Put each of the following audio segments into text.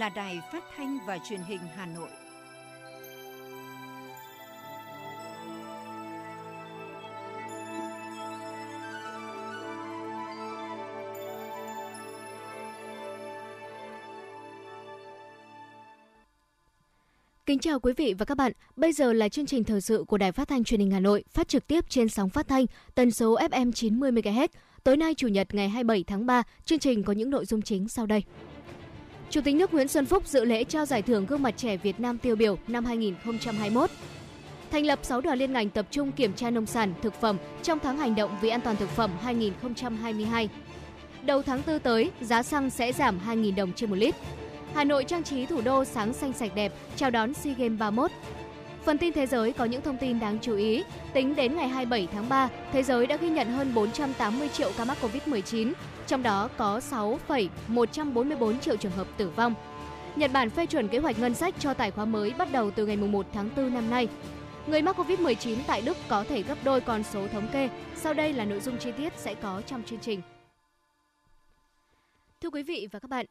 là Đài Phát thanh và Truyền hình Hà Nội. Kính chào quý vị và các bạn. Bây giờ là chương trình thời sự của Đài Phát thanh Truyền hình Hà Nội, phát trực tiếp trên sóng phát thanh tần số FM 90 MHz. Tối nay chủ nhật ngày 27 tháng 3, chương trình có những nội dung chính sau đây. Chủ tịch nước Nguyễn Xuân Phúc dự lễ trao giải thưởng gương mặt trẻ Việt Nam tiêu biểu năm 2021. Thành lập 6 đoàn liên ngành tập trung kiểm tra nông sản, thực phẩm trong tháng hành động vì an toàn thực phẩm 2022. Đầu tháng 4 tới, giá xăng sẽ giảm 2.000 đồng trên một lít. Hà Nội trang trí thủ đô sáng xanh sạch đẹp, chào đón SEA Games 31. Phần tin thế giới có những thông tin đáng chú ý. Tính đến ngày 27 tháng 3, thế giới đã ghi nhận hơn 480 triệu ca mắc COVID-19, trong đó có 6,144 triệu trường hợp tử vong. Nhật Bản phê chuẩn kế hoạch ngân sách cho tài khoá mới bắt đầu từ ngày 1 tháng 4 năm nay. Người mắc COVID-19 tại Đức có thể gấp đôi con số thống kê. Sau đây là nội dung chi tiết sẽ có trong chương trình. Thưa quý vị và các bạn,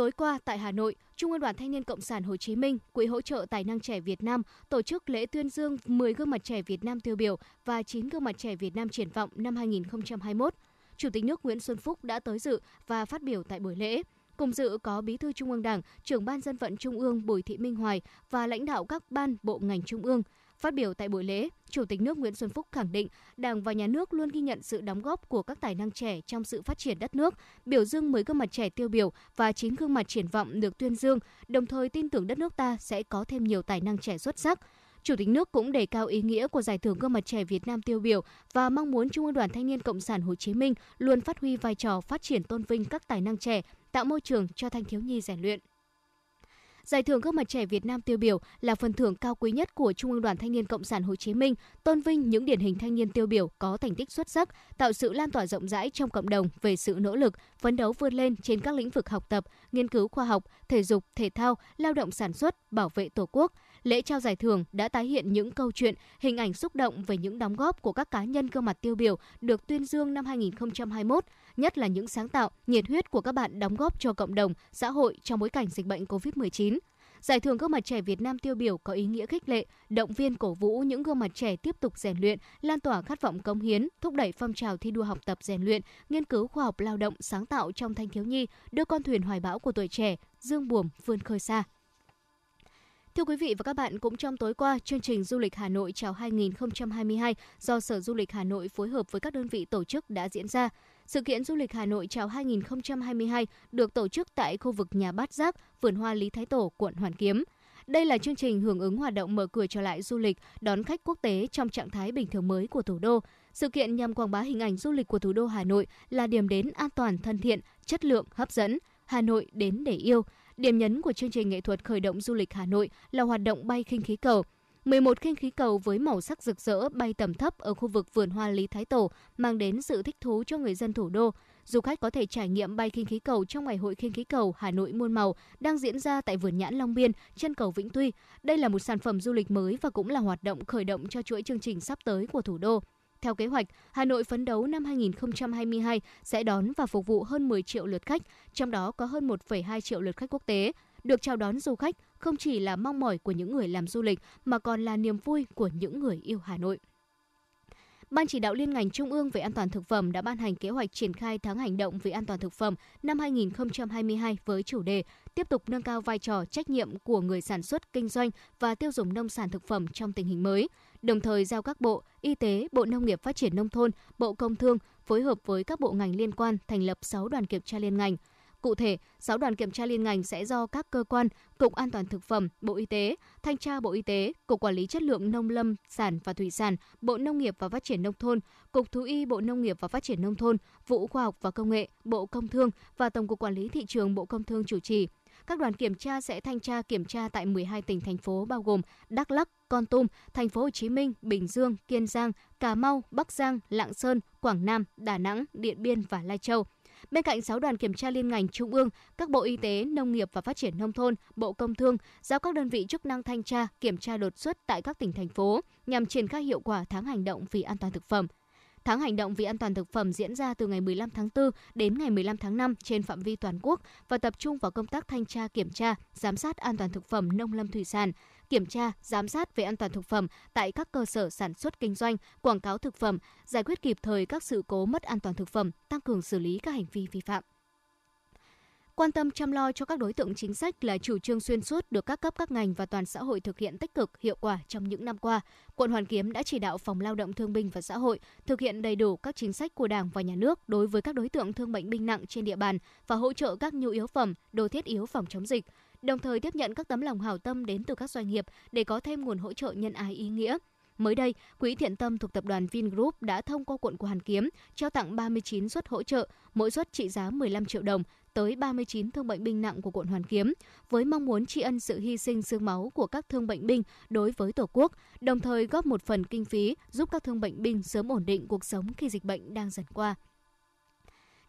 Tối qua tại Hà Nội, Trung ương Đoàn Thanh niên Cộng sản Hồ Chí Minh, Quỹ hỗ trợ tài năng trẻ Việt Nam tổ chức lễ tuyên dương 10 gương mặt trẻ Việt Nam tiêu biểu và 9 gương mặt trẻ Việt Nam triển vọng năm 2021. Chủ tịch nước Nguyễn Xuân Phúc đã tới dự và phát biểu tại buổi lễ. Cùng dự có Bí thư Trung ương Đảng, trưởng ban dân vận Trung ương Bùi Thị Minh Hoài và lãnh đạo các ban bộ ngành Trung ương. Phát biểu tại buổi lễ, Chủ tịch nước Nguyễn Xuân Phúc khẳng định Đảng và Nhà nước luôn ghi nhận sự đóng góp của các tài năng trẻ trong sự phát triển đất nước, biểu dương 10 gương mặt trẻ tiêu biểu và 9 gương mặt triển vọng được tuyên dương, đồng thời tin tưởng đất nước ta sẽ có thêm nhiều tài năng trẻ xuất sắc. Chủ tịch nước cũng đề cao ý nghĩa của giải thưởng gương mặt trẻ Việt Nam tiêu biểu và mong muốn Trung ương Đoàn Thanh niên Cộng sản Hồ Chí Minh luôn phát huy vai trò phát triển tôn vinh các tài năng trẻ, tạo môi trường cho thanh thiếu nhi rèn luyện. Giải thưởng gương mặt trẻ Việt Nam tiêu biểu là phần thưởng cao quý nhất của Trung ương Đoàn Thanh niên Cộng sản Hồ Chí Minh, tôn vinh những điển hình thanh niên tiêu biểu có thành tích xuất sắc, tạo sự lan tỏa rộng rãi trong cộng đồng về sự nỗ lực, phấn đấu vươn lên trên các lĩnh vực học tập, nghiên cứu khoa học, thể dục, thể thao, lao động sản xuất, bảo vệ Tổ quốc – lễ trao giải thưởng đã tái hiện những câu chuyện, hình ảnh xúc động về những đóng góp của các cá nhân gương mặt tiêu biểu được tuyên dương năm 2021, nhất là những sáng tạo, nhiệt huyết của các bạn đóng góp cho cộng đồng, xã hội trong bối cảnh dịch bệnh COVID-19. Giải thưởng gương mặt trẻ Việt Nam tiêu biểu có ý nghĩa khích lệ, động viên cổ vũ những gương mặt trẻ tiếp tục rèn luyện, lan tỏa khát vọng cống hiến, thúc đẩy phong trào thi đua học tập rèn luyện, nghiên cứu khoa học lao động sáng tạo trong thanh thiếu nhi, đưa con thuyền hoài bão của tuổi trẻ dương buồm vươn khơi xa. Thưa quý vị và các bạn, cũng trong tối qua, chương trình Du lịch Hà Nội chào 2022 do Sở Du lịch Hà Nội phối hợp với các đơn vị tổ chức đã diễn ra. Sự kiện Du lịch Hà Nội chào 2022 được tổ chức tại khu vực nhà Bát Giác, vườn hoa Lý Thái Tổ, quận Hoàn Kiếm. Đây là chương trình hưởng ứng hoạt động mở cửa trở lại du lịch, đón khách quốc tế trong trạng thái bình thường mới của thủ đô. Sự kiện nhằm quảng bá hình ảnh du lịch của thủ đô Hà Nội là điểm đến an toàn, thân thiện, chất lượng, hấp dẫn. Hà Nội đến để yêu – Điểm nhấn của chương trình nghệ thuật khởi động du lịch Hà Nội là hoạt động bay khinh khí cầu. 11 khinh khí cầu với màu sắc rực rỡ bay tầm thấp ở khu vực vườn hoa Lý Thái Tổ mang đến sự thích thú cho người dân thủ đô. Du khách có thể trải nghiệm bay khinh khí cầu trong ngày hội khinh khí cầu Hà Nội muôn màu đang diễn ra tại vườn nhãn Long Biên, chân cầu Vĩnh Tuy. Đây là một sản phẩm du lịch mới và cũng là hoạt động khởi động cho chuỗi chương trình sắp tới của thủ đô. Theo kế hoạch, Hà Nội phấn đấu năm 2022 sẽ đón và phục vụ hơn 10 triệu lượt khách, trong đó có hơn 1,2 triệu lượt khách quốc tế. Được chào đón du khách không chỉ là mong mỏi của những người làm du lịch mà còn là niềm vui của những người yêu Hà Nội. Ban chỉ đạo liên ngành Trung ương về an toàn thực phẩm đã ban hành kế hoạch triển khai tháng hành động về an toàn thực phẩm năm 2022 với chủ đề tiếp tục nâng cao vai trò trách nhiệm của người sản xuất, kinh doanh và tiêu dùng nông sản thực phẩm trong tình hình mới đồng thời giao các bộ Y tế, Bộ Nông nghiệp Phát triển Nông thôn, Bộ Công Thương phối hợp với các bộ ngành liên quan thành lập 6 đoàn kiểm tra liên ngành. Cụ thể, 6 đoàn kiểm tra liên ngành sẽ do các cơ quan Cục An toàn Thực phẩm, Bộ Y tế, Thanh tra Bộ Y tế, Cục Quản lý Chất lượng Nông lâm sản và Thủy sản, Bộ Nông nghiệp và Phát triển Nông thôn, Cục Thú y Bộ Nông nghiệp và Phát triển Nông thôn, Vụ Khoa học và Công nghệ, Bộ Công Thương và Tổng cục Quản lý Thị trường Bộ Công Thương chủ trì. Các đoàn kiểm tra sẽ thanh tra kiểm tra tại 12 tỉnh thành phố bao gồm Đắk Lắk, Con Tum, Thành phố Hồ Chí Minh, Bình Dương, Kiên Giang, Cà Mau, Bắc Giang, Lạng Sơn, Quảng Nam, Đà Nẵng, Điện Biên và Lai Châu. Bên cạnh 6 đoàn kiểm tra liên ngành trung ương, các Bộ Y tế, Nông nghiệp và Phát triển Nông thôn, Bộ Công Thương giao các đơn vị chức năng thanh tra, kiểm tra đột xuất tại các tỉnh thành phố nhằm triển khai hiệu quả tháng hành động vì an toàn thực phẩm – Tháng hành động vì an toàn thực phẩm diễn ra từ ngày 15 tháng 4 đến ngày 15 tháng 5 trên phạm vi toàn quốc và tập trung vào công tác thanh tra, kiểm tra, giám sát an toàn thực phẩm nông lâm thủy sản, kiểm tra, giám sát về an toàn thực phẩm tại các cơ sở sản xuất kinh doanh, quảng cáo thực phẩm, giải quyết kịp thời các sự cố mất an toàn thực phẩm, tăng cường xử lý các hành vi vi phạm. Quan tâm chăm lo cho các đối tượng chính sách là chủ trương xuyên suốt được các cấp các ngành và toàn xã hội thực hiện tích cực, hiệu quả trong những năm qua. Quận Hoàn Kiếm đã chỉ đạo Phòng Lao động Thương binh và Xã hội thực hiện đầy đủ các chính sách của Đảng và Nhà nước đối với các đối tượng thương bệnh binh nặng trên địa bàn và hỗ trợ các nhu yếu phẩm, đồ thiết yếu phòng chống dịch đồng thời tiếp nhận các tấm lòng hảo tâm đến từ các doanh nghiệp để có thêm nguồn hỗ trợ nhân ái ý nghĩa. Mới đây, Quỹ Thiện Tâm thuộc tập đoàn Vingroup đã thông qua quận của Hoàn Kiếm trao tặng 39 suất hỗ trợ, mỗi suất trị giá 15 triệu đồng tới 39 thương bệnh binh nặng của quận Hoàn Kiếm, với mong muốn tri ân sự hy sinh xương máu của các thương bệnh binh đối với Tổ quốc, đồng thời góp một phần kinh phí giúp các thương bệnh binh sớm ổn định cuộc sống khi dịch bệnh đang dần qua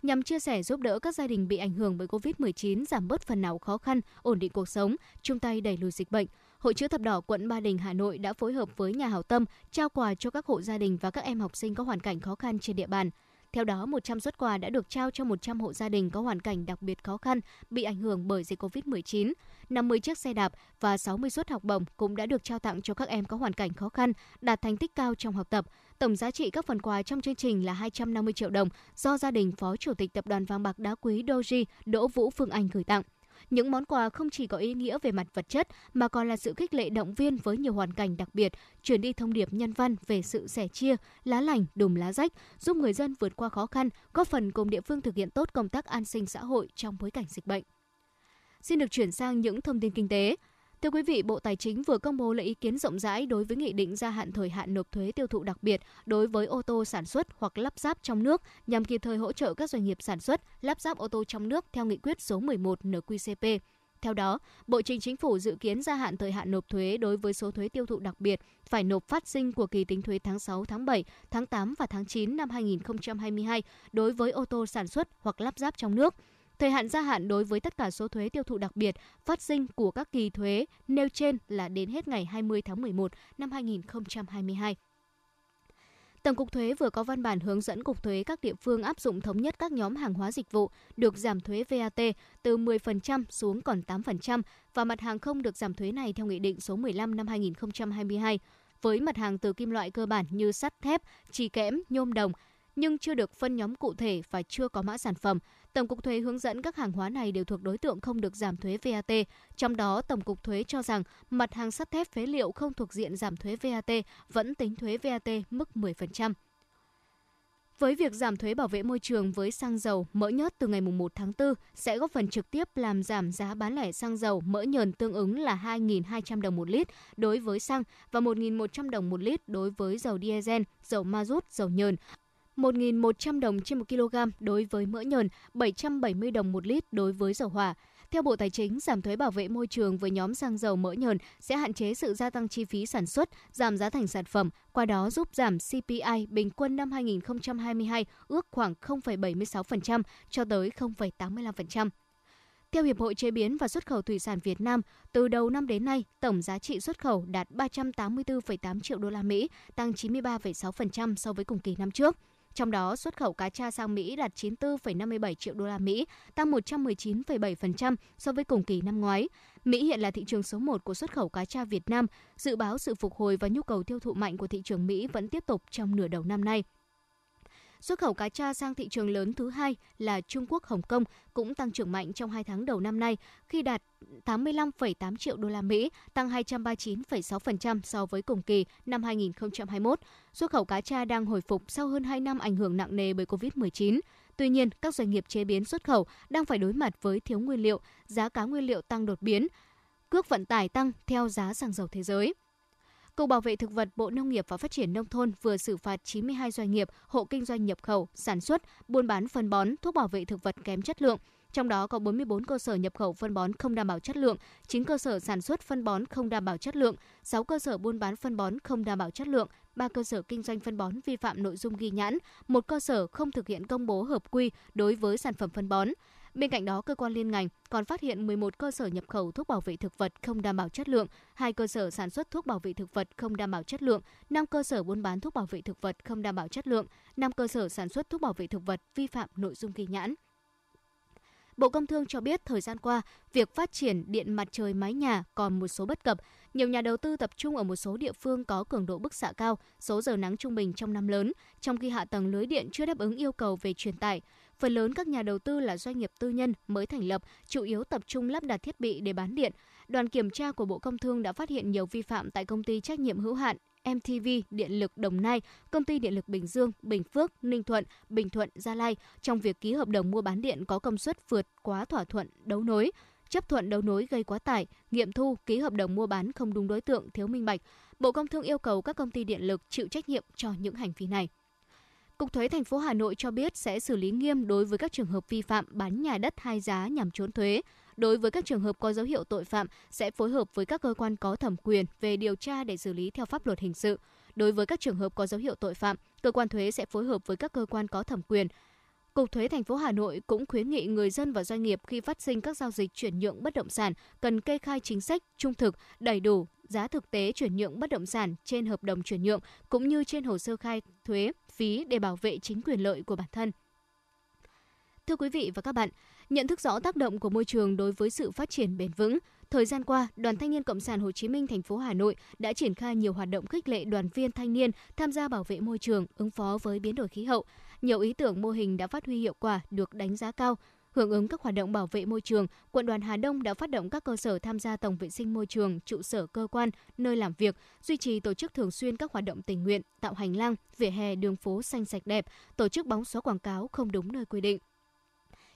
nhằm chia sẻ giúp đỡ các gia đình bị ảnh hưởng bởi COVID-19 giảm bớt phần nào khó khăn, ổn định cuộc sống, chung tay đẩy lùi dịch bệnh. Hội chữ thập đỏ quận Ba Đình, Hà Nội đã phối hợp với nhà hảo tâm trao quà cho các hộ gia đình và các em học sinh có hoàn cảnh khó khăn trên địa bàn. Theo đó, 100 xuất quà đã được trao cho 100 hộ gia đình có hoàn cảnh đặc biệt khó khăn bị ảnh hưởng bởi dịch COVID-19. 50 chiếc xe đạp và 60 suất học bổng cũng đã được trao tặng cho các em có hoàn cảnh khó khăn, đạt thành tích cao trong học tập. Tổng giá trị các phần quà trong chương trình là 250 triệu đồng do gia đình Phó Chủ tịch Tập đoàn Vàng bạc đá quý Doji Đỗ Vũ Phương Anh gửi tặng. Những món quà không chỉ có ý nghĩa về mặt vật chất mà còn là sự khích lệ động viên với nhiều hoàn cảnh đặc biệt, truyền đi thông điệp nhân văn về sự sẻ chia, lá lành, đùm lá rách, giúp người dân vượt qua khó khăn, góp phần cùng địa phương thực hiện tốt công tác an sinh xã hội trong bối cảnh dịch bệnh. Xin được chuyển sang những thông tin kinh tế. Thưa quý vị, Bộ Tài chính vừa công bố lấy ý kiến rộng rãi đối với nghị định gia hạn thời hạn nộp thuế tiêu thụ đặc biệt đối với ô tô sản xuất hoặc lắp ráp trong nước nhằm kịp thời hỗ trợ các doanh nghiệp sản xuất, lắp ráp ô tô trong nước theo nghị quyết số 11 NQCP. Theo đó, Bộ Trình Chính phủ dự kiến gia hạn thời hạn nộp thuế đối với số thuế tiêu thụ đặc biệt phải nộp phát sinh của kỳ tính thuế tháng 6, tháng 7, tháng 8 và tháng 9 năm 2022 đối với ô tô sản xuất hoặc lắp ráp trong nước – Thời hạn gia hạn đối với tất cả số thuế tiêu thụ đặc biệt phát sinh của các kỳ thuế nêu trên là đến hết ngày 20 tháng 11 năm 2022. Tổng cục Thuế vừa có văn bản hướng dẫn Cục Thuế các địa phương áp dụng thống nhất các nhóm hàng hóa dịch vụ được giảm thuế VAT từ 10% xuống còn 8% và mặt hàng không được giảm thuế này theo Nghị định số 15 năm 2022. Với mặt hàng từ kim loại cơ bản như sắt thép, trì kẽm, nhôm đồng, nhưng chưa được phân nhóm cụ thể và chưa có mã sản phẩm, Tổng cục thuế hướng dẫn các hàng hóa này đều thuộc đối tượng không được giảm thuế VAT. Trong đó, Tổng cục thuế cho rằng mặt hàng sắt thép phế liệu không thuộc diện giảm thuế VAT vẫn tính thuế VAT mức 10%. Với việc giảm thuế bảo vệ môi trường với xăng dầu mỡ nhớt từ ngày 1 tháng 4 sẽ góp phần trực tiếp làm giảm giá bán lẻ xăng dầu mỡ nhờn tương ứng là 2.200 đồng một lít đối với xăng và 1.100 đồng một lít đối với dầu diesel, dầu ma rút, dầu nhờn 1.100 đồng trên 1 kg đối với mỡ nhờn, 770 đồng một lít đối với dầu hỏa. Theo Bộ Tài chính, giảm thuế bảo vệ môi trường với nhóm xăng dầu mỡ nhờn sẽ hạn chế sự gia tăng chi phí sản xuất, giảm giá thành sản phẩm, qua đó giúp giảm CPI bình quân năm 2022 ước khoảng 0,76% cho tới 0,85%. Theo Hiệp hội Chế biến và Xuất khẩu Thủy sản Việt Nam, từ đầu năm đến nay, tổng giá trị xuất khẩu đạt 384,8 triệu đô la Mỹ, tăng 93,6% so với cùng kỳ năm trước. Trong đó, xuất khẩu cá tra sang Mỹ đạt 94,57 triệu đô la Mỹ, tăng 119,7% so với cùng kỳ năm ngoái. Mỹ hiện là thị trường số 1 của xuất khẩu cá tra Việt Nam, dự báo sự phục hồi và nhu cầu tiêu thụ mạnh của thị trường Mỹ vẫn tiếp tục trong nửa đầu năm nay. Xuất khẩu cá tra sang thị trường lớn thứ hai là Trung Quốc, Hồng Kông cũng tăng trưởng mạnh trong hai tháng đầu năm nay khi đạt 85,8 triệu đô la Mỹ, tăng 239,6% so với cùng kỳ năm 2021. Xuất khẩu cá tra đang hồi phục sau hơn 2 năm ảnh hưởng nặng nề bởi Covid-19. Tuy nhiên, các doanh nghiệp chế biến xuất khẩu đang phải đối mặt với thiếu nguyên liệu, giá cá nguyên liệu tăng đột biến, cước vận tải tăng theo giá xăng dầu thế giới. Cục Bảo vệ Thực vật Bộ Nông nghiệp và Phát triển Nông thôn vừa xử phạt 92 doanh nghiệp, hộ kinh doanh nhập khẩu, sản xuất, buôn bán phân bón, thuốc bảo vệ thực vật kém chất lượng. Trong đó có 44 cơ sở nhập khẩu phân bón không đảm bảo chất lượng, 9 cơ sở sản xuất phân bón không đảm bảo chất lượng, 6 cơ sở buôn bán phân bón không đảm bảo chất lượng, 3 cơ sở kinh doanh phân bón vi phạm nội dung ghi nhãn, một cơ sở không thực hiện công bố hợp quy đối với sản phẩm phân bón. Bên cạnh đó, cơ quan liên ngành còn phát hiện 11 cơ sở nhập khẩu thuốc bảo vệ thực vật không đảm bảo chất lượng, hai cơ sở sản xuất thuốc bảo vệ thực vật không đảm bảo chất lượng, 5 cơ sở buôn bán thuốc bảo vệ thực vật không đảm bảo chất lượng, 5 cơ sở sản xuất thuốc bảo vệ thực vật vi phạm nội dung ghi nhãn. Bộ Công Thương cho biết thời gian qua, việc phát triển điện mặt trời mái nhà còn một số bất cập. Nhiều nhà đầu tư tập trung ở một số địa phương có cường độ bức xạ cao, số giờ nắng trung bình trong năm lớn, trong khi hạ tầng lưới điện chưa đáp ứng yêu cầu về truyền tải. Phần lớn các nhà đầu tư là doanh nghiệp tư nhân mới thành lập, chủ yếu tập trung lắp đặt thiết bị để bán điện. Đoàn kiểm tra của Bộ Công Thương đã phát hiện nhiều vi phạm tại công ty trách nhiệm hữu hạn MTV Điện lực Đồng Nai, Công ty Điện lực Bình Dương, Bình Phước, Ninh Thuận, Bình Thuận, Gia Lai trong việc ký hợp đồng mua bán điện có công suất vượt quá thỏa thuận đấu nối, chấp thuận đấu nối gây quá tải, nghiệm thu, ký hợp đồng mua bán không đúng đối tượng, thiếu minh bạch. Bộ Công Thương yêu cầu các công ty điện lực chịu trách nhiệm cho những hành vi này. Cục thuế thành phố Hà Nội cho biết sẽ xử lý nghiêm đối với các trường hợp vi phạm bán nhà đất hai giá nhằm trốn thuế. Đối với các trường hợp có dấu hiệu tội phạm sẽ phối hợp với các cơ quan có thẩm quyền về điều tra để xử lý theo pháp luật hình sự. Đối với các trường hợp có dấu hiệu tội phạm, cơ quan thuế sẽ phối hợp với các cơ quan có thẩm quyền Cục Thuế thành phố Hà Nội cũng khuyến nghị người dân và doanh nghiệp khi phát sinh các giao dịch chuyển nhượng bất động sản cần kê khai chính sách trung thực, đầy đủ, giá thực tế chuyển nhượng bất động sản trên hợp đồng chuyển nhượng cũng như trên hồ sơ khai thuế, phí để bảo vệ chính quyền lợi của bản thân. Thưa quý vị và các bạn, nhận thức rõ tác động của môi trường đối với sự phát triển bền vững, Thời gian qua, Đoàn Thanh niên Cộng sản Hồ Chí Minh thành phố Hà Nội đã triển khai nhiều hoạt động khích lệ đoàn viên thanh niên tham gia bảo vệ môi trường, ứng phó với biến đổi khí hậu. Nhiều ý tưởng mô hình đã phát huy hiệu quả được đánh giá cao. Hưởng ứng các hoạt động bảo vệ môi trường, quận đoàn Hà Đông đã phát động các cơ sở tham gia tổng vệ sinh môi trường, trụ sở cơ quan, nơi làm việc, duy trì tổ chức thường xuyên các hoạt động tình nguyện, tạo hành lang, vỉa hè, đường phố xanh sạch đẹp, tổ chức bóng xóa quảng cáo không đúng nơi quy định.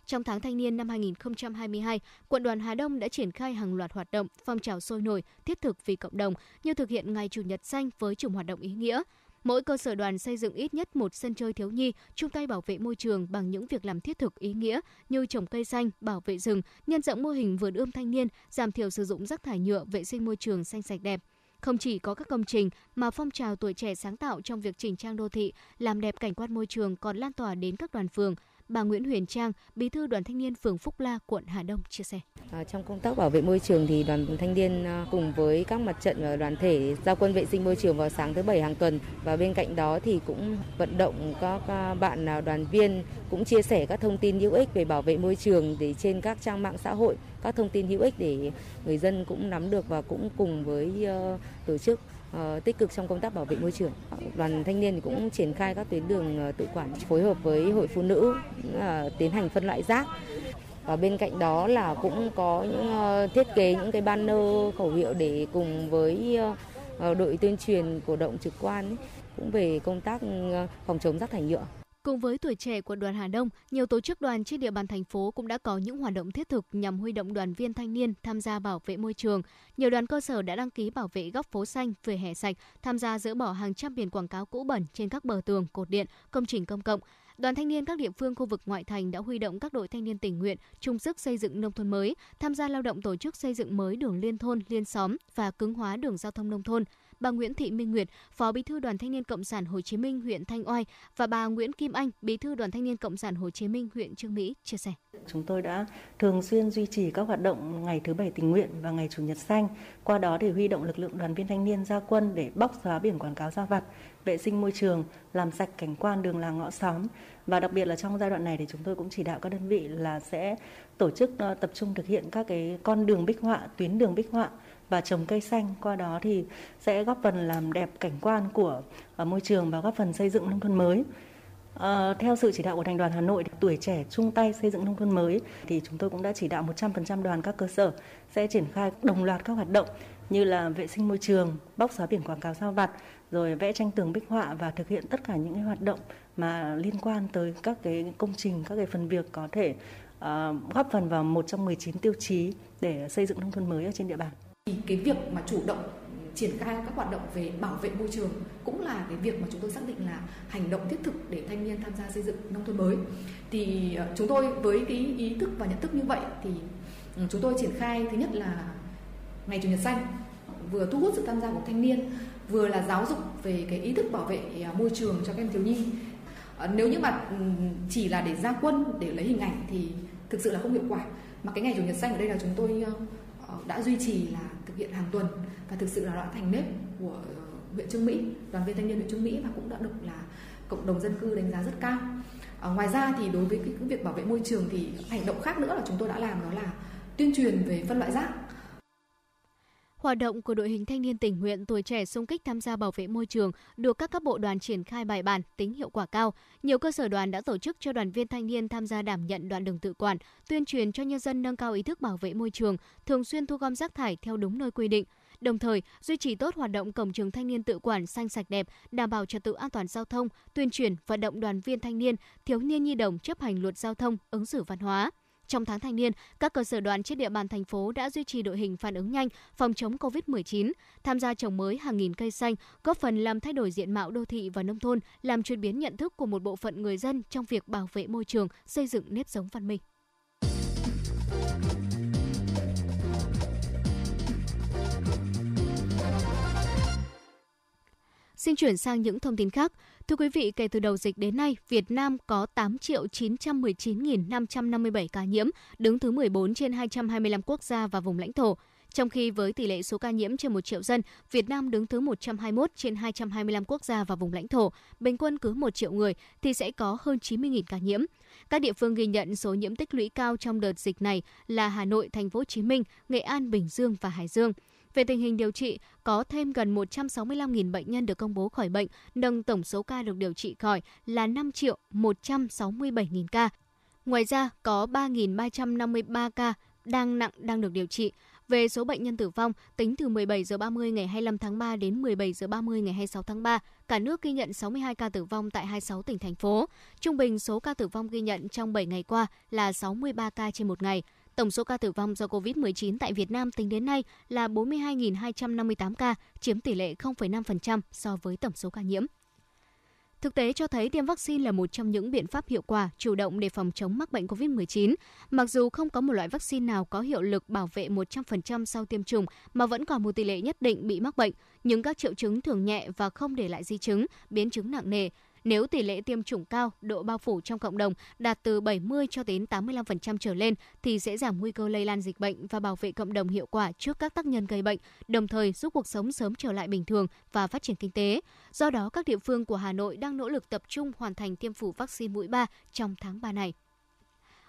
Trong tháng thanh niên năm 2022, quận đoàn Hà Đông đã triển khai hàng loạt hoạt động, phong trào sôi nổi, thiết thực vì cộng đồng như thực hiện ngày Chủ nhật xanh với chùm hoạt động ý nghĩa. Mỗi cơ sở đoàn xây dựng ít nhất một sân chơi thiếu nhi, chung tay bảo vệ môi trường bằng những việc làm thiết thực ý nghĩa như trồng cây xanh, bảo vệ rừng, nhân rộng mô hình vườn ươm thanh niên, giảm thiểu sử dụng rác thải nhựa, vệ sinh môi trường xanh sạch đẹp. Không chỉ có các công trình mà phong trào tuổi trẻ sáng tạo trong việc chỉnh trang đô thị, làm đẹp cảnh quan môi trường còn lan tỏa đến các đoàn phường, Bà Nguyễn Huyền Trang, Bí thư Đoàn Thanh niên phường Phúc La, quận Hà Đông chia sẻ. À, trong công tác bảo vệ môi trường thì đoàn thanh niên ờ, cùng với các mặt trận và đoàn thể giao quân vệ sinh môi trường vào sáng thứ bảy hàng tuần và bên cạnh đó thì cũng vận động các ờ, bạn đoàn viên cũng chia sẻ các thông tin hữu ích về bảo vệ môi trường để trên các trang mạng xã hội các thông tin hữu ích để người dân cũng nắm được và cũng cùng với uh, tổ chức Ờ, tích cực trong công tác bảo vệ môi trường. Ờ, đoàn thanh niên cũng triển khai các tuyến đường ờ, tự quản phối hợp với hội phụ nữ tiến hành phân loại rác. Và bên cạnh đó là cũng có những thiết kế những cái banner khẩu hiệu để cùng với đội tuyên truyền cổ động trực quan ấy, cũng về công tác phòng chống rác thải nhựa. Cùng với tuổi trẻ của đoàn Hà Đông, nhiều tổ chức đoàn trên địa bàn thành phố cũng đã có những hoạt động thiết thực nhằm huy động đoàn viên thanh niên tham gia bảo vệ môi trường. Nhiều đoàn cơ sở đã đăng ký bảo vệ góc phố xanh, vỉa hè sạch, tham gia dỡ bỏ hàng trăm biển quảng cáo cũ bẩn trên các bờ tường, cột điện, công trình công cộng. Đoàn thanh niên các địa phương khu vực ngoại thành đã huy động các đội thanh niên tình nguyện chung sức xây dựng nông thôn mới, tham gia lao động tổ chức xây dựng mới đường liên thôn, liên xóm và cứng hóa đường giao thông nông thôn bà Nguyễn Thị Minh Nguyệt, Phó Bí thư Đoàn Thanh niên Cộng sản Hồ Chí Minh huyện Thanh Oai và bà Nguyễn Kim Anh, Bí thư Đoàn Thanh niên Cộng sản Hồ Chí Minh huyện Trương Mỹ chia sẻ. Chúng tôi đã thường xuyên duy trì các hoạt động ngày thứ bảy tình nguyện và ngày chủ nhật xanh, qua đó để huy động lực lượng đoàn viên thanh niên ra quân để bóc xóa biển quảng cáo ra vặt, vệ sinh môi trường, làm sạch cảnh quan đường làng ngõ xóm và đặc biệt là trong giai đoạn này thì chúng tôi cũng chỉ đạo các đơn vị là sẽ tổ chức ờ, tập trung thực hiện các cái con đường bích họa, tuyến đường bích họa và trồng cây xanh qua đó thì sẽ góp phần làm đẹp cảnh quan của à, môi trường và góp phần xây dựng nông thôn mới. À, theo sự chỉ đạo của thành đoàn Hà Nội, tuổi trẻ chung tay xây dựng nông thôn mới thì chúng tôi cũng đã chỉ đạo 100% đoàn các cơ sở sẽ triển khai đồng loạt các hoạt động như là vệ sinh môi trường, bóc xóa biển quảng cáo sao vặt, rồi vẽ tranh tường bích họa và thực hiện tất cả những cái hoạt động mà liên quan tới các cái công trình, các cái phần việc có thể uh, góp phần vào một trong 19 tiêu chí để xây dựng nông thôn mới ở trên địa bàn thì Cái việc mà chủ động triển khai các hoạt động về bảo vệ môi trường cũng là cái việc mà chúng tôi xác định là hành động thiết thực để thanh niên tham gia xây dựng nông thôn mới. Thì ờ, chúng tôi với cái ý thức và nhận thức như vậy thì ừ, chúng tôi triển khai thứ nhất là ngày chủ nhật xanh, vừa thu hút sự tham gia của thanh niên, vừa là giáo dục về cái ý thức bảo vệ à, môi trường cho các em thiếu nhi ờ, nếu như mà ừ, chỉ là để ra quân, để lấy hình ảnh thì thực sự là không hiệu quả mà cái ngày chủ nhật xanh ở đây là chúng tôi ờ, đã duy trì là thực hiện hàng tuần và thực sự là đã thành nếp của ờ, huyện Trương Mỹ đoàn viên thanh niên huyện Trương Mỹ và cũng đã được là cộng đồng dân cư đánh giá rất cao. À, ngoài ra thì đối với cái, cái việc bảo vệ môi trường thì hành động khác nữa là chúng tôi đã làm đó là tuyên truyền về phân loại rác. Hoạt động của đội hình thanh niên tình nguyện tuổi trẻ xung kích tham gia bảo vệ môi trường được các cấp bộ đoàn triển khai bài bản, tính hiệu quả cao. Nhiều cơ sở đoàn đã tổ chức cho đoàn viên thanh niên tham gia đảm nhận đoạn đường tự quản, tuyên truyền cho nhân dân nâng cao ý thức bảo vệ môi trường, thường xuyên thu gom rác thải theo đúng nơi quy định. Đồng thời, duy trì tốt hoạt động cổng trường thanh niên tự quản xanh sạch đẹp, đảm bảo trật tự an toàn giao thông, tuyên truyền vận động đoàn viên thanh niên, thiếu niên nhi đồng chấp hành luật giao thông, ứng xử văn hóa. Trong tháng thanh niên, các cơ sở đoàn trên địa bàn thành phố đã duy trì đội hình phản ứng nhanh phòng chống COVID-19, tham gia trồng mới hàng nghìn cây xanh, góp phần làm thay đổi diện mạo đô thị và nông thôn, làm chuyển biến nhận thức của một bộ phận người dân trong việc bảo vệ môi trường, xây dựng nếp sống văn minh. Xin chuyển sang những thông tin khác. Thưa quý vị, kể từ đầu dịch đến nay, Việt Nam có 8 triệu 919.557 ca nhiễm, đứng thứ 14 trên 225 quốc gia và vùng lãnh thổ. Trong khi với tỷ lệ số ca nhiễm trên 1 triệu dân, Việt Nam đứng thứ 121 trên 225 quốc gia và vùng lãnh thổ, bình quân cứ 1 triệu người thì sẽ có hơn 90.000 ca nhiễm. Các địa phương ghi nhận số nhiễm tích lũy cao trong đợt dịch này là Hà Nội, Thành phố Hồ Chí Minh, Nghệ An, Bình Dương và Hải Dương. Về tình hình điều trị, có thêm gần 165.000 bệnh nhân được công bố khỏi bệnh, nâng tổng số ca được điều trị khỏi là 5 triệu 167.000 ca. Ngoài ra, có 3.353 ca đang nặng đang được điều trị. Về số bệnh nhân tử vong, tính từ 17 giờ 30 ngày 25 tháng 3 đến 17 giờ 30 ngày 26 tháng 3, cả nước ghi nhận 62 ca tử vong tại 26 tỉnh thành phố. Trung bình số ca tử vong ghi nhận trong 7 ngày qua là 63 ca trên một ngày. Tổng số ca tử vong do COVID-19 tại Việt Nam tính đến nay là 42.258 ca, chiếm tỷ lệ 0,5% so với tổng số ca nhiễm. Thực tế cho thấy tiêm vaccine là một trong những biện pháp hiệu quả chủ động để phòng chống mắc bệnh COVID-19. Mặc dù không có một loại vaccine nào có hiệu lực bảo vệ 100% sau tiêm chủng mà vẫn còn một tỷ lệ nhất định bị mắc bệnh, nhưng các triệu chứng thường nhẹ và không để lại di chứng, biến chứng nặng nề. Nếu tỷ lệ tiêm chủng cao, độ bao phủ trong cộng đồng đạt từ 70 cho đến 85% trở lên thì sẽ giảm nguy cơ lây lan dịch bệnh và bảo vệ cộng đồng hiệu quả trước các tác nhân gây bệnh, đồng thời giúp cuộc sống sớm trở lại bình thường và phát triển kinh tế. Do đó, các địa phương của Hà Nội đang nỗ lực tập trung hoàn thành tiêm phủ vaccine mũi 3 trong tháng 3 này.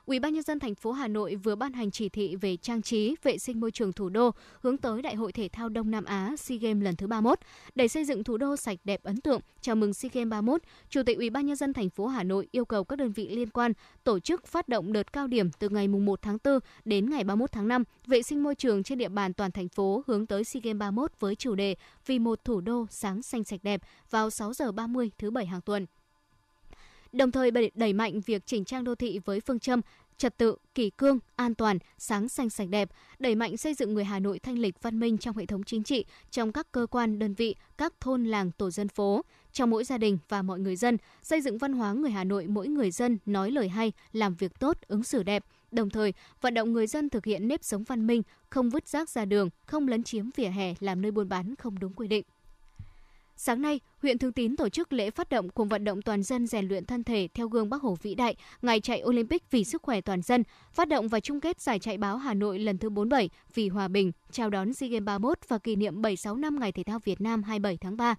Ủy ban nhân dân thành phố Hà Nội vừa ban hành chỉ thị về trang trí, vệ sinh môi trường thủ đô hướng tới Đại hội thể thao Đông Nam Á SEA Games lần thứ 31 để xây dựng thủ đô sạch đẹp ấn tượng. Chào mừng SEA Games 31, Chủ tịch Ủy ban nhân dân thành phố Hà Nội yêu cầu các đơn vị liên quan tổ chức phát động đợt cao điểm từ ngày 1 tháng 4 đến ngày 31 tháng 5 vệ sinh môi trường trên địa bàn toàn thành phố hướng tới SEA Games 31 với chủ đề Vì một thủ đô sáng xanh sạch đẹp vào 6 giờ 30 thứ bảy hàng tuần đồng thời đẩy mạnh việc chỉnh trang đô thị với phương châm trật tự, kỷ cương, an toàn, sáng xanh sạch đẹp, đẩy mạnh xây dựng người Hà Nội thanh lịch văn minh trong hệ thống chính trị, trong các cơ quan, đơn vị, các thôn làng, tổ dân phố, trong mỗi gia đình và mọi người dân, xây dựng văn hóa người Hà Nội mỗi người dân nói lời hay, làm việc tốt, ứng xử đẹp, đồng thời vận động người dân thực hiện nếp sống văn minh, không vứt rác ra đường, không lấn chiếm vỉa hè làm nơi buôn bán không đúng quy định. Sáng nay, huyện Thường Tín tổ chức lễ phát động cuộc vận động toàn dân rèn luyện thân thể theo gương Bắc Hồ vĩ đại, ngày chạy Olympic vì sức khỏe toàn dân, phát động và chung kết giải chạy báo Hà Nội lần thứ 47 vì hòa bình, chào đón SEA Games 31 và kỷ niệm 76 năm Ngày Thể thao Việt Nam 27 tháng 3.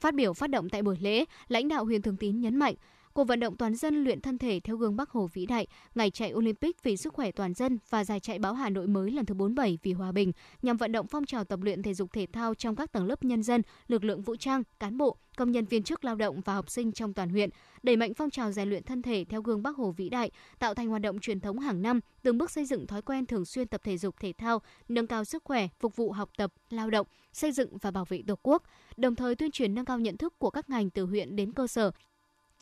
Phát biểu phát động tại buổi lễ, lãnh đạo huyện Thường Tín nhấn mạnh, Cuộc vận động toàn dân luyện thân thể theo gương Bắc Hồ vĩ đại, ngày chạy Olympic vì sức khỏe toàn dân và giải chạy báo Hà Nội mới lần thứ 47 vì hòa bình nhằm vận động phong trào tập luyện thể dục thể thao trong các tầng lớp nhân dân, lực lượng vũ trang, cán bộ, công nhân viên chức lao động và học sinh trong toàn huyện, đẩy mạnh phong trào rèn luyện thân thể theo gương Bắc Hồ vĩ đại, tạo thành hoạt động truyền thống hàng năm, từng bước xây dựng thói quen thường xuyên tập thể dục thể thao, nâng cao sức khỏe, phục vụ học tập, lao động, xây dựng và bảo vệ Tổ quốc, đồng thời tuyên truyền nâng cao nhận thức của các ngành từ huyện đến cơ sở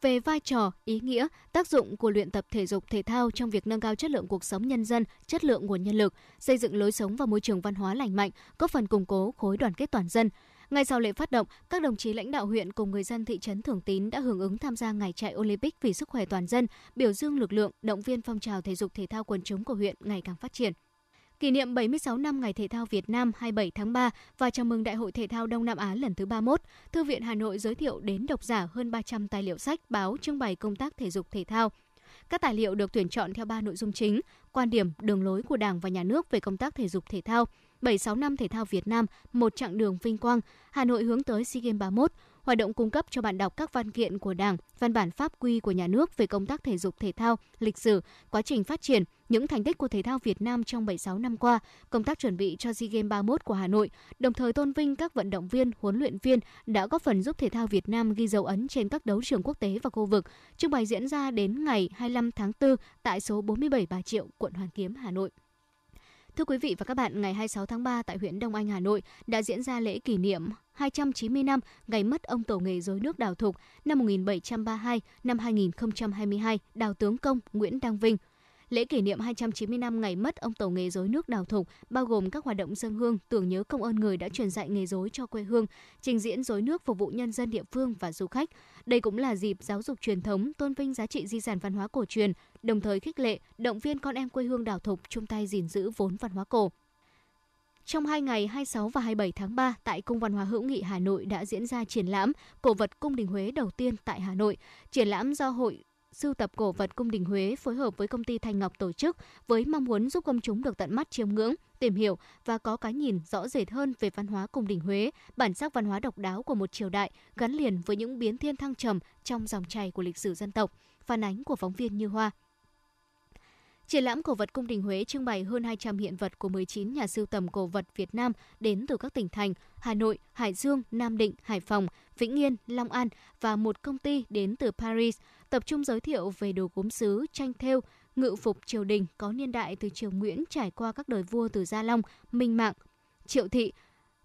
về vai trò, ý nghĩa, tác dụng của luyện tập thể dục thể thao trong việc nâng cao chất lượng cuộc sống nhân dân, chất lượng nguồn nhân lực, xây dựng lối sống và môi trường văn hóa lành mạnh, góp phần củng cố khối đoàn kết toàn dân. Ngay sau lễ phát động, các đồng chí lãnh đạo huyện cùng người dân thị trấn Thường Tín đã hưởng ứng tham gia ngày chạy Olympic vì sức khỏe toàn dân, biểu dương lực lượng, động viên phong trào thể dục thể thao quần chúng của huyện ngày càng phát triển. Kỷ niệm 76 năm Ngày Thể thao Việt Nam 27 tháng 3 và chào mừng Đại hội Thể thao Đông Nam Á lần thứ 31, Thư viện Hà Nội giới thiệu đến độc giả hơn 300 tài liệu sách, báo trưng bày công tác thể dục thể thao. Các tài liệu được tuyển chọn theo ba nội dung chính: quan điểm, đường lối của Đảng và Nhà nước về công tác thể dục thể thao, 76 năm thể thao Việt Nam, một chặng đường vinh quang, Hà Nội hướng tới SEA Games 31, hoạt động cung cấp cho bạn đọc các văn kiện của Đảng, văn bản pháp quy của nhà nước về công tác thể dục thể thao, lịch sử, quá trình phát triển, những thành tích của thể thao Việt Nam trong 76 năm qua, công tác chuẩn bị cho SEA Games 31 của Hà Nội, đồng thời tôn vinh các vận động viên, huấn luyện viên đã góp phần giúp thể thao Việt Nam ghi dấu ấn trên các đấu trường quốc tế và khu vực. Trưng bày diễn ra đến ngày 25 tháng 4 tại số 47 Bà Triệu, quận Hoàn Kiếm, Hà Nội. Thưa quý vị và các bạn, ngày 26 tháng 3 tại huyện Đông Anh, Hà Nội đã diễn ra lễ kỷ niệm 290 năm ngày mất ông tổ nghề rối nước Đào Thục năm 1732 năm 2022, Đào tướng công Nguyễn Đăng Vinh. Lễ kỷ niệm 290 năm ngày mất ông tổ nghề rối nước Đào Thục bao gồm các hoạt động dân hương tưởng nhớ công ơn người đã truyền dạy nghề rối cho quê hương, trình diễn rối nước phục vụ nhân dân địa phương và du khách. Đây cũng là dịp giáo dục truyền thống, tôn vinh giá trị di sản văn hóa cổ truyền, đồng thời khích lệ, động viên con em quê hương Đào Thục chung tay gìn giữ vốn văn hóa cổ. Trong hai ngày 26 và 27 tháng 3 tại Cung Văn hóa Hữu nghị Hà Nội đã diễn ra triển lãm cổ vật cung đình Huế đầu tiên tại Hà Nội. Triển lãm do Hội sưu tập cổ vật cung đình Huế phối hợp với công ty Thành Ngọc tổ chức với mong muốn giúp công chúng được tận mắt chiêm ngưỡng, tìm hiểu và có cái nhìn rõ rệt hơn về văn hóa cung đình Huế, bản sắc văn hóa độc đáo của một triều đại gắn liền với những biến thiên thăng trầm trong dòng chảy của lịch sử dân tộc. Phản ánh của phóng viên Như Hoa. Triển lãm cổ vật cung đình Huế trưng bày hơn 200 hiện vật của 19 nhà sưu tầm cổ vật Việt Nam đến từ các tỉnh thành Hà Nội, Hải Dương, Nam Định, Hải Phòng, Vĩnh Yên, Long An và một công ty đến từ Paris, tập trung giới thiệu về đồ gốm sứ, tranh thêu, ngự phục triều đình có niên đại từ triều Nguyễn trải qua các đời vua từ Gia Long, Minh Mạng, Triệu Thị,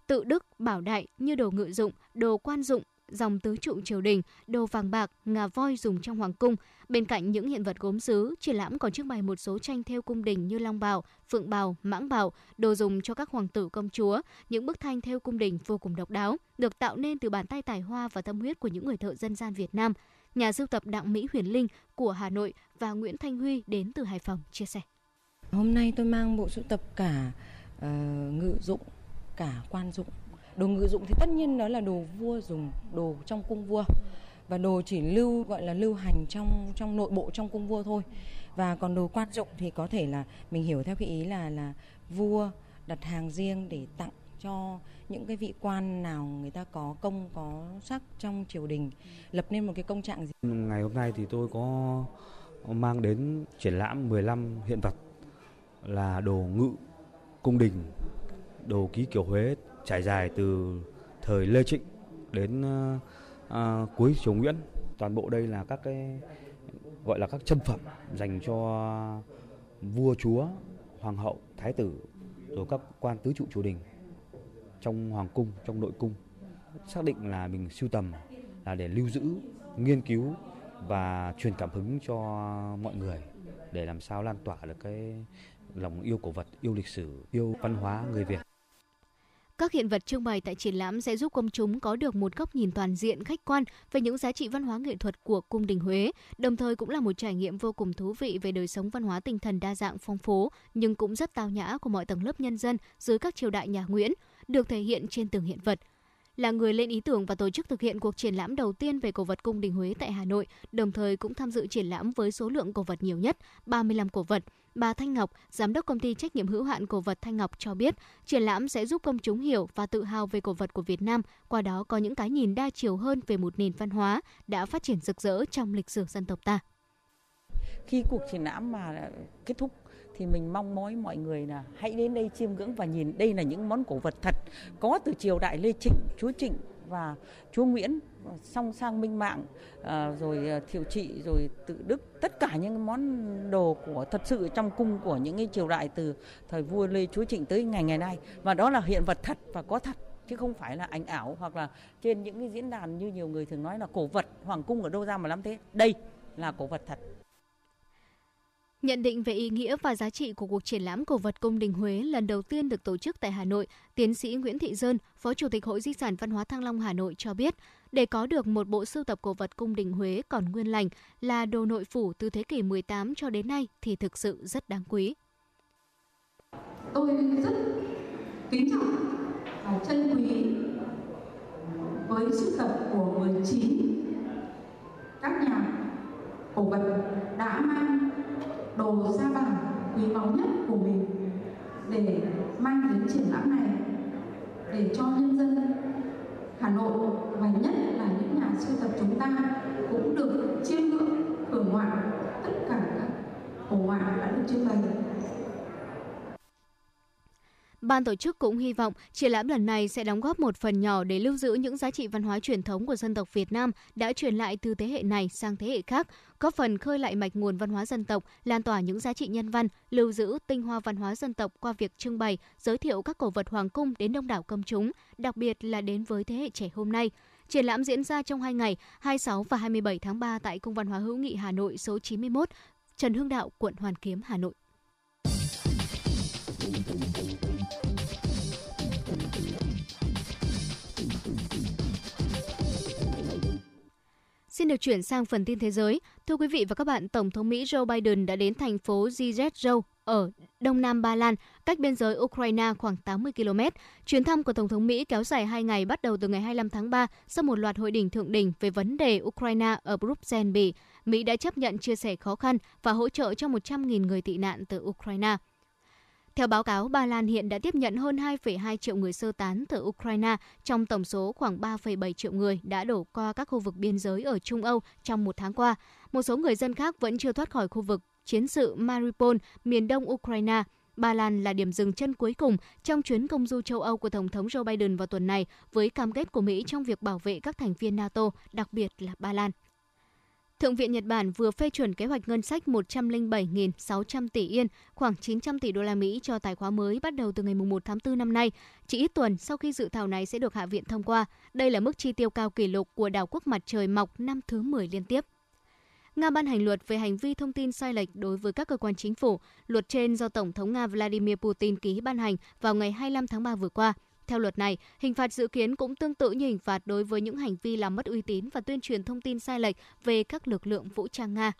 Tự Đức, Bảo Đại như đồ ngự dụng, đồ quan dụng, dòng tứ trụ triều đình, đồ vàng bạc, ngà voi dùng trong hoàng cung. Bên cạnh những hiện vật gốm sứ, triển lãm còn trưng bày một số tranh theo cung đình như long bào, phượng bào, mãng bào, đồ dùng cho các hoàng tử công chúa. Những bức tranh theo cung đình vô cùng độc đáo, được tạo nên từ bàn tay tài hoa và tâm huyết của những người thợ dân gian Việt Nam. Nhà sưu tập Đặng Mỹ Huyền Linh của Hà Nội và Nguyễn Thanh Huy đến từ Hải Phòng chia sẻ. Hôm nay tôi mang bộ sưu tập cả uh, ngự dụng, cả quan dụng đồ ngự dụng thì tất nhiên đó là đồ vua dùng đồ trong cung vua. Và đồ chỉ lưu gọi là lưu hành trong trong nội bộ trong cung vua thôi. Và còn đồ quan dụng thì có thể là mình hiểu theo cái ý là là vua đặt hàng riêng để tặng cho những cái vị quan nào người ta có công có sắc trong triều đình lập nên một cái công trạng gì. Ngày hôm nay thì tôi có mang đến triển lãm 15 hiện vật là đồ ngự cung đình, đồ ký kiểu Huế trải dài từ thời Lê Trịnh đến uh, uh, cuối triều Nguyễn. Toàn bộ đây là các cái gọi là các chân phẩm dành cho vua chúa, hoàng hậu, thái tử rồi các quan tứ trụ triều đình trong hoàng cung, trong nội cung. Xác định là mình sưu tầm là để lưu giữ, nghiên cứu và truyền cảm hứng cho mọi người để làm sao lan tỏa được cái lòng yêu cổ vật, yêu lịch sử, yêu văn hóa người Việt. Các hiện vật trưng bày tại triển lãm sẽ giúp công chúng có được một góc nhìn toàn diện khách quan về những giá trị văn hóa nghệ thuật của cung đình Huế, đồng thời cũng là một trải nghiệm vô cùng thú vị về đời sống văn hóa tinh thần đa dạng phong phú nhưng cũng rất tao nhã của mọi tầng lớp nhân dân dưới các triều đại nhà Nguyễn, được thể hiện trên từng hiện vật là người lên ý tưởng và tổ chức thực hiện cuộc triển lãm đầu tiên về cổ vật cung đình Huế tại Hà Nội, đồng thời cũng tham dự triển lãm với số lượng cổ vật nhiều nhất, 35 cổ vật. Bà Thanh Ngọc, giám đốc công ty trách nhiệm hữu hạn cổ vật Thanh Ngọc cho biết, triển lãm sẽ giúp công chúng hiểu và tự hào về cổ vật của Việt Nam, qua đó có những cái nhìn đa chiều hơn về một nền văn hóa đã phát triển rực rỡ trong lịch sử dân tộc ta. Khi cuộc triển lãm mà kết thúc thì mình mong mỏi mọi người là hãy đến đây chiêm ngưỡng và nhìn đây là những món cổ vật thật có từ triều đại Lê Trịnh, Chúa Trịnh và Chúa Nguyễn song sang minh mạng ờ, rồi ờ, thiệu trị, rồi tự đức, tất cả những món đồ của thật sự trong cung của những cái triều đại từ thời vua Lê Chúa Trịnh tới ngày ngày nay. Và đó là hiện vật thật và có thật, chứ không phải là ảnh ảo hoặc là trên những cái diễn đàn như nhiều người thường nói là cổ vật, hoàng cung ở đâu ra mà lắm thế. Đây là cổ vật thật. Nhận định về ý nghĩa và giá trị của cuộc triển lãm cổ vật cung đình Huế lần đầu tiên được tổ chức tại Hà Nội, tiến sĩ Nguyễn Thị Dơn, Phó Chủ tịch Hội Di sản Văn hóa Thăng Long Hà Nội cho biết, để có được một bộ sưu tập cổ vật cung đình Huế còn nguyên lành là đồ nội phủ từ thế kỷ 18 cho đến nay thì thực sự rất đáng quý. Tôi rất kính trọng và trân quý với sưu tập của 19 các nhà cổ vật đã mang đồ sa bàn quý báu nhất của mình để mang đến triển lãm này, để cho nhân dân Hà Nội và nhất là những nhà sưu tập chúng ta cũng được chiêm ngưỡng hưởng ngoạn tất cả các cổ ngoại đã được trưng bày. Ban tổ chức cũng hy vọng triển lãm lần này sẽ đóng góp một phần nhỏ để lưu giữ những giá trị văn hóa truyền thống của dân tộc Việt Nam đã truyền lại từ thế hệ này sang thế hệ khác, góp phần khơi lại mạch nguồn văn hóa dân tộc, lan tỏa những giá trị nhân văn, lưu giữ tinh hoa văn hóa dân tộc qua việc trưng bày, giới thiệu các cổ vật hoàng cung đến đông đảo công chúng, đặc biệt là đến với thế hệ trẻ hôm nay. Triển lãm diễn ra trong hai ngày, 26 và 27 tháng 3 tại Cung văn hóa hữu nghị Hà Nội số 91, Trần Hưng Đạo, quận Hoàn Kiếm, Hà Nội. Xin được chuyển sang phần tin thế giới. Thưa quý vị và các bạn, Tổng thống Mỹ Joe Biden đã đến thành phố Zhezhou ở Đông Nam Ba Lan, cách biên giới Ukraine khoảng 80 km. Chuyến thăm của Tổng thống Mỹ kéo dài 2 ngày bắt đầu từ ngày 25 tháng 3 sau một loạt hội đỉnh thượng đỉnh về vấn đề Ukraine ở Bruxelles, Bỉ. Mỹ đã chấp nhận chia sẻ khó khăn và hỗ trợ cho 100.000 người tị nạn từ Ukraine. Theo báo cáo, Ba Lan hiện đã tiếp nhận hơn 2,2 triệu người sơ tán từ Ukraine, trong tổng số khoảng 3,7 triệu người đã đổ qua các khu vực biên giới ở Trung Âu trong một tháng qua. Một số người dân khác vẫn chưa thoát khỏi khu vực chiến sự Mariupol, miền đông Ukraine. Ba Lan là điểm dừng chân cuối cùng trong chuyến công du châu Âu của Tổng thống Joe Biden vào tuần này với cam kết của Mỹ trong việc bảo vệ các thành viên NATO, đặc biệt là Ba Lan. Thượng viện Nhật Bản vừa phê chuẩn kế hoạch ngân sách 107.600 tỷ yên, khoảng 900 tỷ đô la Mỹ cho tài khóa mới bắt đầu từ ngày 1 tháng 4 năm nay, chỉ ít tuần sau khi dự thảo này sẽ được Hạ viện thông qua. Đây là mức chi tiêu cao kỷ lục của đảo quốc mặt trời mọc năm thứ 10 liên tiếp. Nga ban hành luật về hành vi thông tin sai lệch đối với các cơ quan chính phủ. Luật trên do Tổng thống Nga Vladimir Putin ký ban hành vào ngày 25 tháng 3 vừa qua. Theo luật này, hình phạt dự kiến cũng tương tự như hình phạt đối với những hành vi làm mất uy tín và tuyên truyền thông tin sai lệch về các lực lượng vũ trang Nga.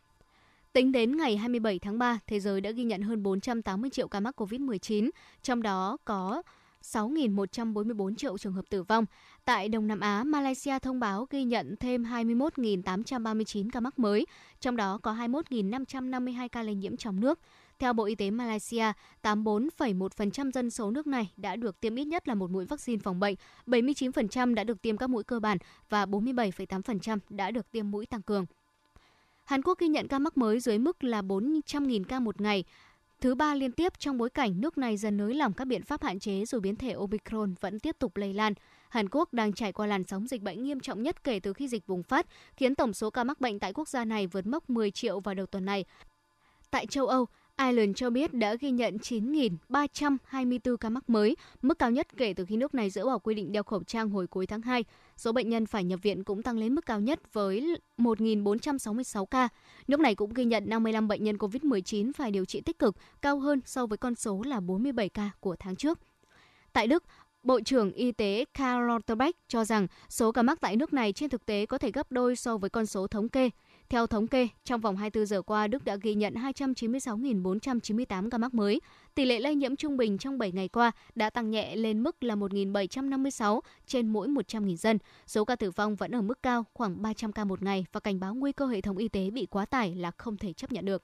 Tính đến ngày 27 tháng 3, thế giới đã ghi nhận hơn 480 triệu ca mắc COVID-19, trong đó có 6.144 triệu trường hợp tử vong. Tại Đông Nam Á, Malaysia thông báo ghi nhận thêm 21.839 ca mắc mới, trong đó có 21.552 ca lây nhiễm trong nước. Theo Bộ Y tế Malaysia, 84,1% dân số nước này đã được tiêm ít nhất là một mũi vaccine phòng bệnh, 79% đã được tiêm các mũi cơ bản và 47,8% đã được tiêm mũi tăng cường. Hàn Quốc ghi nhận ca mắc mới dưới mức là 400.000 ca một ngày, thứ ba liên tiếp trong bối cảnh nước này dần nới lỏng các biện pháp hạn chế dù biến thể Omicron vẫn tiếp tục lây lan. Hàn Quốc đang trải qua làn sóng dịch bệnh nghiêm trọng nhất kể từ khi dịch bùng phát, khiến tổng số ca mắc bệnh tại quốc gia này vượt mốc 10 triệu vào đầu tuần này. Tại châu Âu, Ireland cho biết đã ghi nhận 9.324 ca mắc mới, mức cao nhất kể từ khi nước này dỡ bỏ quy định đeo khẩu trang hồi cuối tháng 2. Số bệnh nhân phải nhập viện cũng tăng lên mức cao nhất với 1.466 ca. Nước này cũng ghi nhận 55 bệnh nhân COVID-19 phải điều trị tích cực, cao hơn so với con số là 47 ca của tháng trước. Tại Đức, Bộ trưởng Y tế Karl Lauterbach cho rằng số ca mắc tại nước này trên thực tế có thể gấp đôi so với con số thống kê. Theo thống kê, trong vòng 24 giờ qua, Đức đã ghi nhận 296.498 ca mắc mới. Tỷ lệ lây nhiễm trung bình trong 7 ngày qua đã tăng nhẹ lên mức là 1.756 trên mỗi 100.000 dân. Số ca tử vong vẫn ở mức cao, khoảng 300 ca một ngày và cảnh báo nguy cơ hệ thống y tế bị quá tải là không thể chấp nhận được.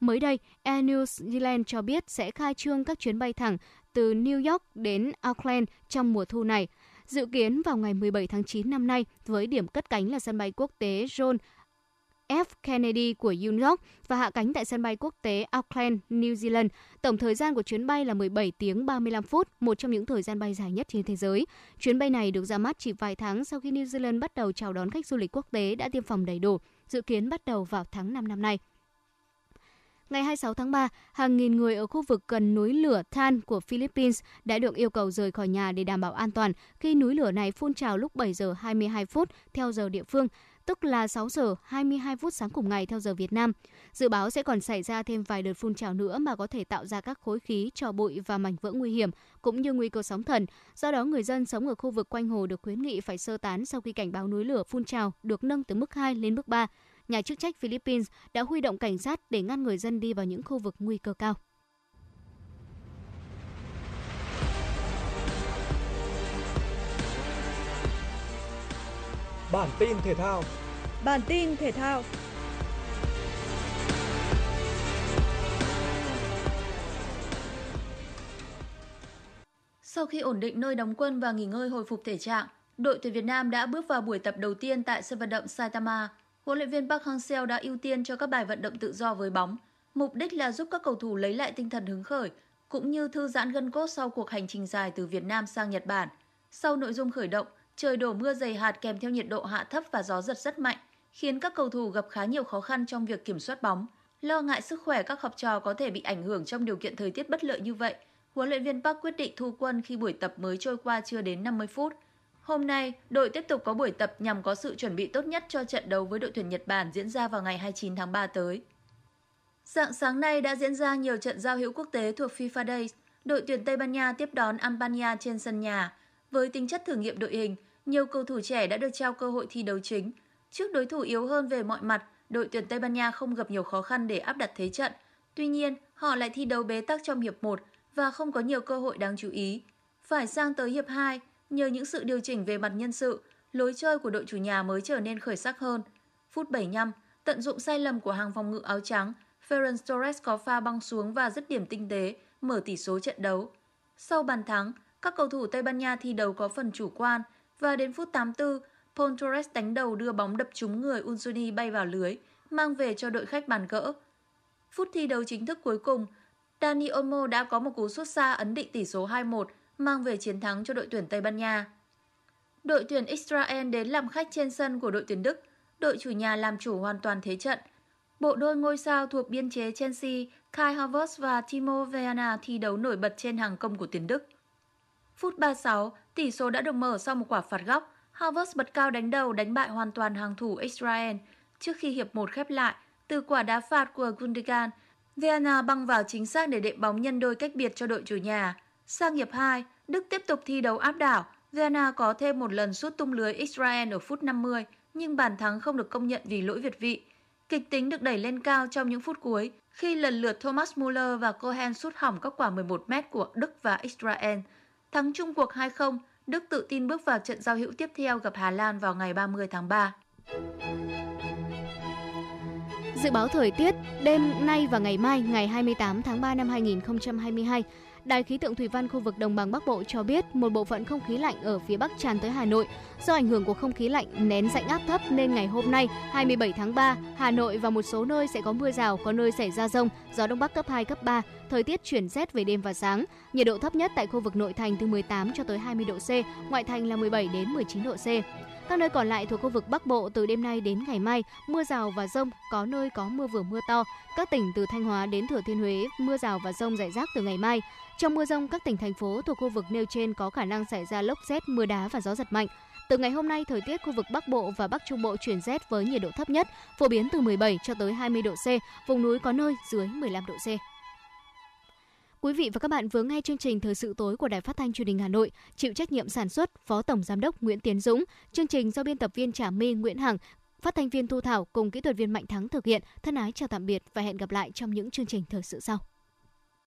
Mới đây, Air New Zealand cho biết sẽ khai trương các chuyến bay thẳng từ New York đến Auckland trong mùa thu này. Dự kiến vào ngày 17 tháng 9 năm nay, với điểm cất cánh là sân bay quốc tế John F. Kennedy của New York và hạ cánh tại sân bay quốc tế Auckland, New Zealand. Tổng thời gian của chuyến bay là 17 tiếng 35 phút, một trong những thời gian bay dài nhất trên thế giới. Chuyến bay này được ra mắt chỉ vài tháng sau khi New Zealand bắt đầu chào đón khách du lịch quốc tế đã tiêm phòng đầy đủ, dự kiến bắt đầu vào tháng 5 năm nay. Ngày 26 tháng 3, hàng nghìn người ở khu vực gần núi lửa Than của Philippines đã được yêu cầu rời khỏi nhà để đảm bảo an toàn khi núi lửa này phun trào lúc 7 giờ 22 phút theo giờ địa phương tức là 6 giờ 22 phút sáng cùng ngày theo giờ Việt Nam. Dự báo sẽ còn xảy ra thêm vài đợt phun trào nữa mà có thể tạo ra các khối khí, trò bụi và mảnh vỡ nguy hiểm, cũng như nguy cơ sóng thần. Do đó, người dân sống ở khu vực quanh hồ được khuyến nghị phải sơ tán sau khi cảnh báo núi lửa phun trào được nâng từ mức 2 lên mức 3. Nhà chức trách Philippines đã huy động cảnh sát để ngăn người dân đi vào những khu vực nguy cơ cao. Bản tin thể thao. Bản tin thể thao. Sau khi ổn định nơi đóng quân và nghỉ ngơi hồi phục thể trạng, đội tuyển Việt Nam đã bước vào buổi tập đầu tiên tại sân vận động Saitama. Huấn luyện viên Park Hang-seo đã ưu tiên cho các bài vận động tự do với bóng, mục đích là giúp các cầu thủ lấy lại tinh thần hứng khởi cũng như thư giãn gân cốt sau cuộc hành trình dài từ Việt Nam sang Nhật Bản. Sau nội dung khởi động, trời đổ mưa dày hạt kèm theo nhiệt độ hạ thấp và gió giật rất mạnh, khiến các cầu thủ gặp khá nhiều khó khăn trong việc kiểm soát bóng. Lo ngại sức khỏe các học trò có thể bị ảnh hưởng trong điều kiện thời tiết bất lợi như vậy, huấn luyện viên Park quyết định thu quân khi buổi tập mới trôi qua chưa đến 50 phút. Hôm nay, đội tiếp tục có buổi tập nhằm có sự chuẩn bị tốt nhất cho trận đấu với đội tuyển Nhật Bản diễn ra vào ngày 29 tháng 3 tới. Dạng sáng nay đã diễn ra nhiều trận giao hữu quốc tế thuộc FIFA Days. Đội tuyển Tây Ban Nha tiếp đón Albania trên sân nhà. Với tính chất thử nghiệm đội hình, nhiều cầu thủ trẻ đã được trao cơ hội thi đấu chính. Trước đối thủ yếu hơn về mọi mặt, đội tuyển Tây Ban Nha không gặp nhiều khó khăn để áp đặt thế trận. Tuy nhiên, họ lại thi đấu bế tắc trong hiệp 1 và không có nhiều cơ hội đáng chú ý. Phải sang tới hiệp 2, nhờ những sự điều chỉnh về mặt nhân sự, lối chơi của đội chủ nhà mới trở nên khởi sắc hơn. Phút 75, tận dụng sai lầm của hàng phòng ngự áo trắng, Ferran Torres có pha băng xuống và dứt điểm tinh tế, mở tỷ số trận đấu. Sau bàn thắng, các cầu thủ Tây Ban Nha thi đấu có phần chủ quan và đến phút 84, Paul Torres đánh đầu đưa bóng đập trúng người Unsuni bay vào lưới, mang về cho đội khách bàn gỡ. Phút thi đấu chính thức cuối cùng, Dani Olmo đã có một cú sút xa ấn định tỷ số 2-1, mang về chiến thắng cho đội tuyển Tây Ban Nha. Đội tuyển Israel đến làm khách trên sân của đội tuyển Đức, đội chủ nhà làm chủ hoàn toàn thế trận. Bộ đôi ngôi sao thuộc biên chế Chelsea, Kai Havertz và Timo Werner thi đấu nổi bật trên hàng công của tuyển Đức. Phút 36, tỷ số đã được mở sau một quả phạt góc. Havertz bật cao đánh đầu đánh bại hoàn toàn hàng thủ Israel. Trước khi hiệp 1 khép lại, từ quả đá phạt của Gundogan, Vienna băng vào chính xác để đệm bóng nhân đôi cách biệt cho đội chủ nhà. Sang hiệp 2, Đức tiếp tục thi đấu áp đảo. Vienna có thêm một lần sút tung lưới Israel ở phút 50, nhưng bàn thắng không được công nhận vì lỗi việt vị. Kịch tính được đẩy lên cao trong những phút cuối, khi lần lượt Thomas Muller và Cohen sút hỏng các quả 11 mét của Đức và Israel. Thắng chung cuộc 2-0, Đức tự tin bước vào trận giao hữu tiếp theo gặp Hà Lan vào ngày 30 tháng 3. Dự báo thời tiết đêm nay và ngày mai ngày 28 tháng 3 năm 2022 Đài khí tượng thủy văn khu vực đồng bằng Bắc Bộ cho biết một bộ phận không khí lạnh ở phía Bắc tràn tới Hà Nội. Do ảnh hưởng của không khí lạnh nén rãnh áp thấp nên ngày hôm nay 27 tháng 3, Hà Nội và một số nơi sẽ có mưa rào, có nơi xảy ra rông, gió đông bắc cấp 2 cấp 3, thời tiết chuyển rét về đêm và sáng. Nhiệt độ thấp nhất tại khu vực nội thành từ 18 cho tới 20 độ C, ngoại thành là 17 đến 19 độ C. Các nơi còn lại thuộc khu vực Bắc Bộ từ đêm nay đến ngày mai, mưa rào và rông, có nơi có mưa vừa mưa to. Các tỉnh từ Thanh Hóa đến Thừa Thiên Huế, mưa rào và rông rải rác từ ngày mai. Trong mưa rông, các tỉnh thành phố thuộc khu vực nêu trên có khả năng xảy ra lốc xét, mưa đá và gió giật mạnh. Từ ngày hôm nay, thời tiết khu vực Bắc Bộ và Bắc Trung Bộ chuyển rét với nhiệt độ thấp nhất, phổ biến từ 17 cho tới 20 độ C, vùng núi có nơi dưới 15 độ C. Quý vị và các bạn vừa nghe chương trình Thời sự tối của Đài Phát thanh Truyền hình Hà Nội, chịu trách nhiệm sản xuất Phó Tổng giám đốc Nguyễn Tiến Dũng, chương trình do biên tập viên Trà My, Nguyễn Hằng, phát thanh viên Thu Thảo cùng kỹ thuật viên Mạnh Thắng thực hiện. Thân ái chào tạm biệt và hẹn gặp lại trong những chương trình thời sự sau.